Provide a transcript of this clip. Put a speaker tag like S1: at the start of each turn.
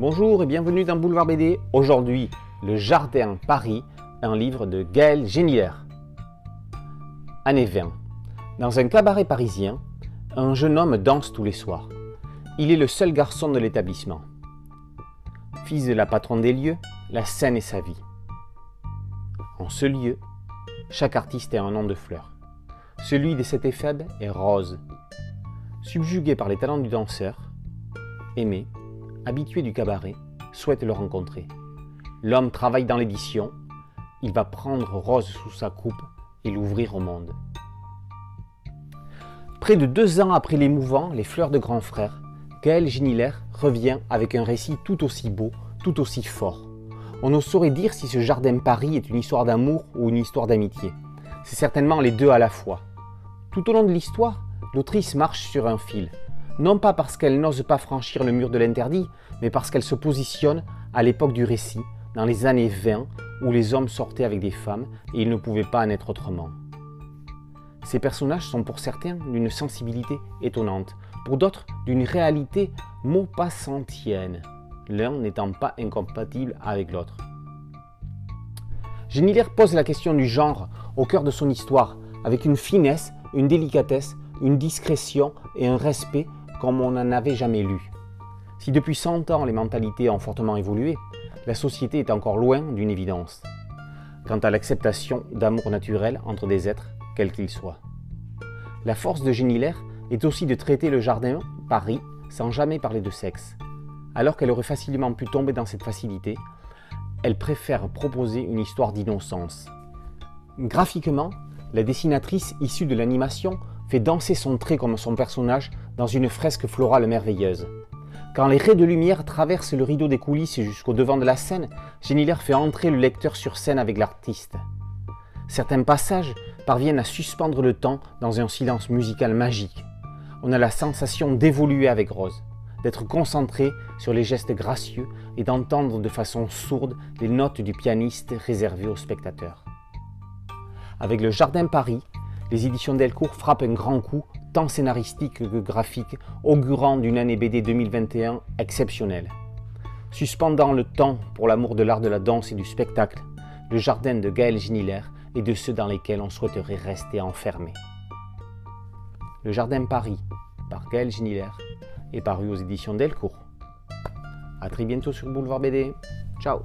S1: Bonjour et bienvenue dans Boulevard BD. Aujourd'hui, Le Jardin Paris, un livre de Gaël Génière. Année 20. Dans un cabaret parisien, un jeune homme danse tous les soirs. Il est le seul garçon de l'établissement. Fils de la patronne des lieux, la scène est sa vie. En ce lieu, chaque artiste a un nom de fleur. Celui de cet éphèbe est Rose. Subjugué par les talents du danseur, aimé, habitué du cabaret, souhaite le rencontrer. L'homme travaille dans l'édition. Il va prendre Rose sous sa coupe et l'ouvrir au monde. Près de deux ans après l'émouvant Les Fleurs de Grand Frère, Gaël Giniler revient avec un récit tout aussi beau, tout aussi fort. On ne saurait dire si ce jardin Paris est une histoire d'amour ou une histoire d'amitié. C'est certainement les deux à la fois. Tout au long de l'histoire, l'autrice marche sur un fil non pas parce qu'elle n'ose pas franchir le mur de l'interdit, mais parce qu'elle se positionne à l'époque du récit, dans les années 20, où les hommes sortaient avec des femmes et il ne pouvait pas en être autrement. Ces personnages sont pour certains d'une sensibilité étonnante, pour d'autres d'une réalité maupassanttienne, l'un n'étant pas incompatible avec l'autre. Geniller pose la question du genre au cœur de son histoire, avec une finesse, une délicatesse, une discrétion et un respect comme on n'en avait jamais lu. Si depuis 100 ans les mentalités ont fortement évolué, la société est encore loin d'une évidence quant à l'acceptation d'amour naturel entre des êtres, quels qu'ils soient. La force de Génilaire est aussi de traiter le jardin, Paris, sans jamais parler de sexe. Alors qu'elle aurait facilement pu tomber dans cette facilité, elle préfère proposer une histoire d'innocence. Graphiquement, la dessinatrice issue de l'animation fait danser son trait comme son personnage dans une fresque florale merveilleuse. Quand les raies de lumière traversent le rideau des coulisses jusqu'au devant de la scène, Géniler fait entrer le lecteur sur scène avec l'artiste. Certains passages parviennent à suspendre le temps dans un silence musical magique. On a la sensation d'évoluer avec Rose, d'être concentré sur les gestes gracieux et d'entendre de façon sourde les notes du pianiste réservées aux spectateurs. Avec le Jardin Paris, les éditions Delcourt frappent un grand coup, tant scénaristique que graphique, augurant d'une année BD 2021 exceptionnelle. Suspendant le temps pour l'amour de l'art de la danse et du spectacle, le jardin de Gaël Giniler est de ceux dans lesquels on souhaiterait rester enfermé. Le Jardin Paris, par Gaël Giniler, est paru aux éditions Delcourt. A très bientôt sur Boulevard BD. Ciao